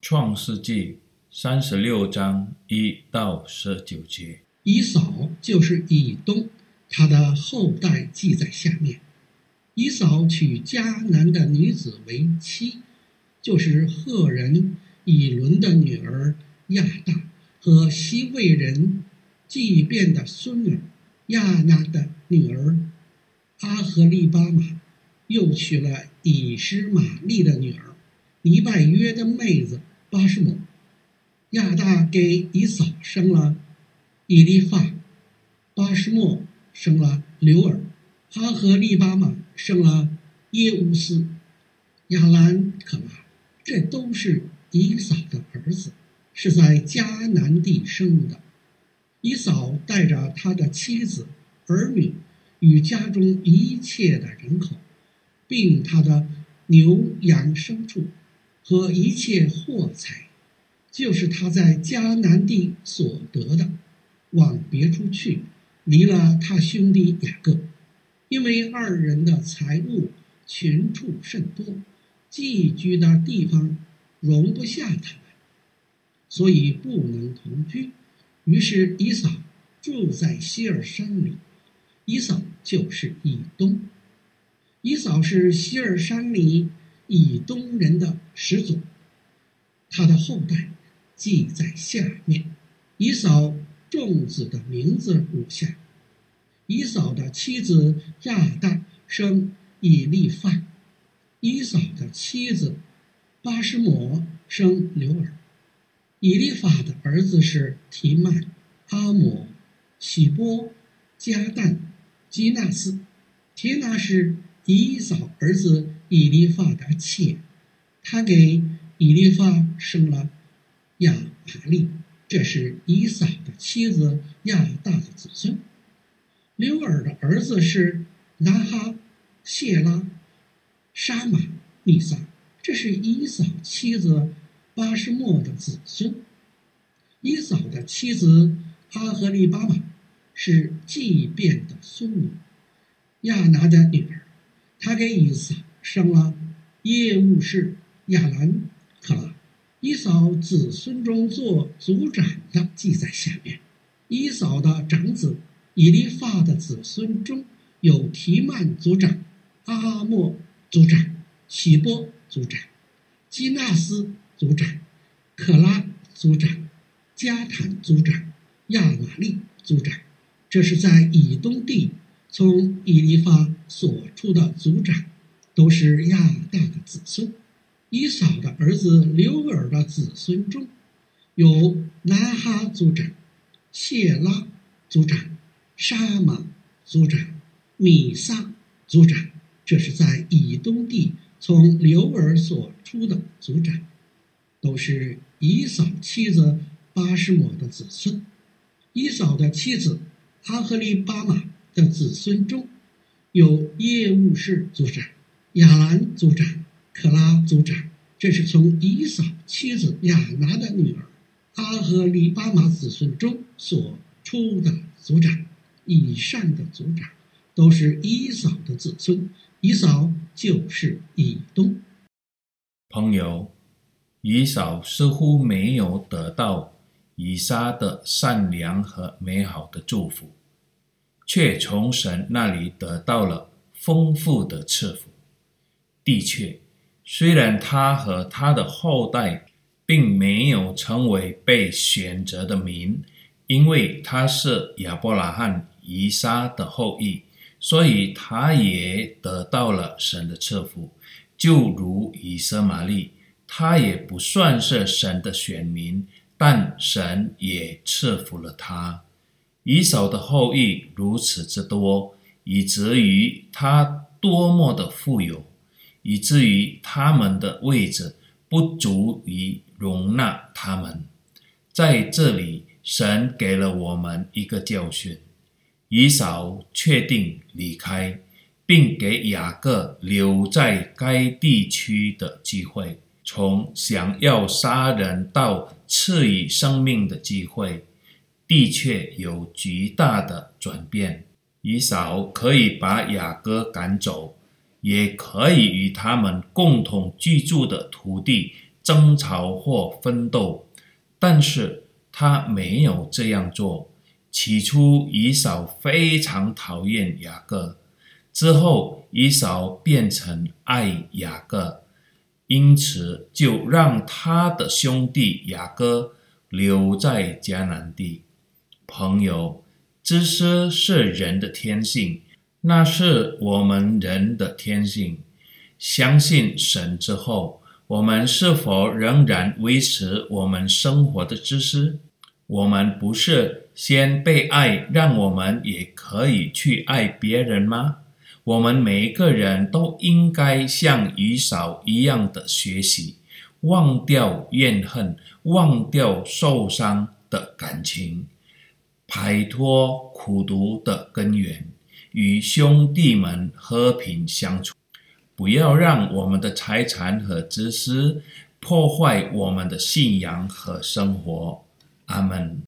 创世纪三十六章一到十九节。以扫就是以东，他的后代记在下面。以扫娶迦南的女子为妻，就是赫人以伦的女儿亚大和希未人祭便的孙儿亚拿的女儿阿和利巴玛，又娶了以实玛利的女儿尼拜约的妹子巴实抹。亚大给以扫生了以利法，巴实莫生了流珥，阿合利巴马生了耶乌斯、亚兰、可拉，这都是以扫的儿子，是在迦南地生的。以扫带着他的妻子、儿女与家中一切的人口，并他的牛羊牲畜和一切货财，就是他在迦南地所得的。往别处去，离了他兄弟雅各，因为二人的财物群畜甚多，寄居的地方容不下他们，所以不能同居。于是以扫住在西尔山里。以扫就是以东，以扫是西尔山里以东人的始祖，他的后代记在下面。以扫。众子的名字如下：以扫的妻子亚大生以利法，以扫的妻子巴实抹生流珥。以利法的儿子是提曼、阿抹、洗波、迦旦、基纳斯。提拿是以扫儿子以利法的妾，他给以利法生了亚玛利。这是以扫的妻子亚大的子孙，流珥的儿子是拿哈、谢拉、沙玛、米撒，这是以扫妻子巴实抹的子孙。以扫的妻子阿和利巴玛是祭便的孙女，亚拿的女儿，她给以扫生了耶务士、亚兰、可拉。以扫子孙中做族长的记在下面。以扫的长子以利法的子孙中有提曼族长、阿莫族长、洗波族长、基纳斯族长、可拉族长、加坦族长、亚玛利族长。这是在以东地从以利法所出的族长，都是亚大的子孙。以扫的儿子刘尔的子孙中，有拿哈族长、谢拉族长、沙玛族长、米萨族长。这是在以东地从刘尔所出的族长，都是以扫妻子巴什抹的子孙。以扫的妻子阿合利巴玛的子孙中，有耶务士族长、亚兰族长。克拉族长，这是从以扫妻子亚拿的女儿阿和利巴马子孙中所出的族长。以上的族长都是以扫的子孙，以扫就是以东。朋友，以扫似乎没有得到以撒的善良和美好的祝福，却从神那里得到了丰富的赐福。的确。虽然他和他的后代并没有成为被选择的民，因为他是亚伯拉罕、以撒的后裔，所以他也得到了神的赐福。就如以实玛利，他也不算是神的选民，但神也赐福了他。以扫的后裔如此之多，以至于他多么的富有。以至于他们的位置不足以容纳他们。在这里，神给了我们一个教训：以扫确定离开，并给雅各留在该地区的机会，从想要杀人到赐予生命的机会，的确有极大的转变。以扫可以把雅各赶走。也可以与他们共同居住的土地争吵或奋斗，但是他没有这样做。起初，以扫非常讨厌雅各，之后以扫变成爱雅各，因此就让他的兄弟雅各留在迦南地。朋友，自私是人的天性，那是我们人的天性。相信神之后，我们是否仍然维持我们生活的知识？我们不是先被爱，让我们也可以去爱别人吗？我们每一个人都应该像以扫一样的学习，忘掉怨恨，忘掉受伤的感情。摆脱苦毒的根源，与兄弟们和平相处，不要让我们的财产和知识破坏我们的信仰和生活。阿门。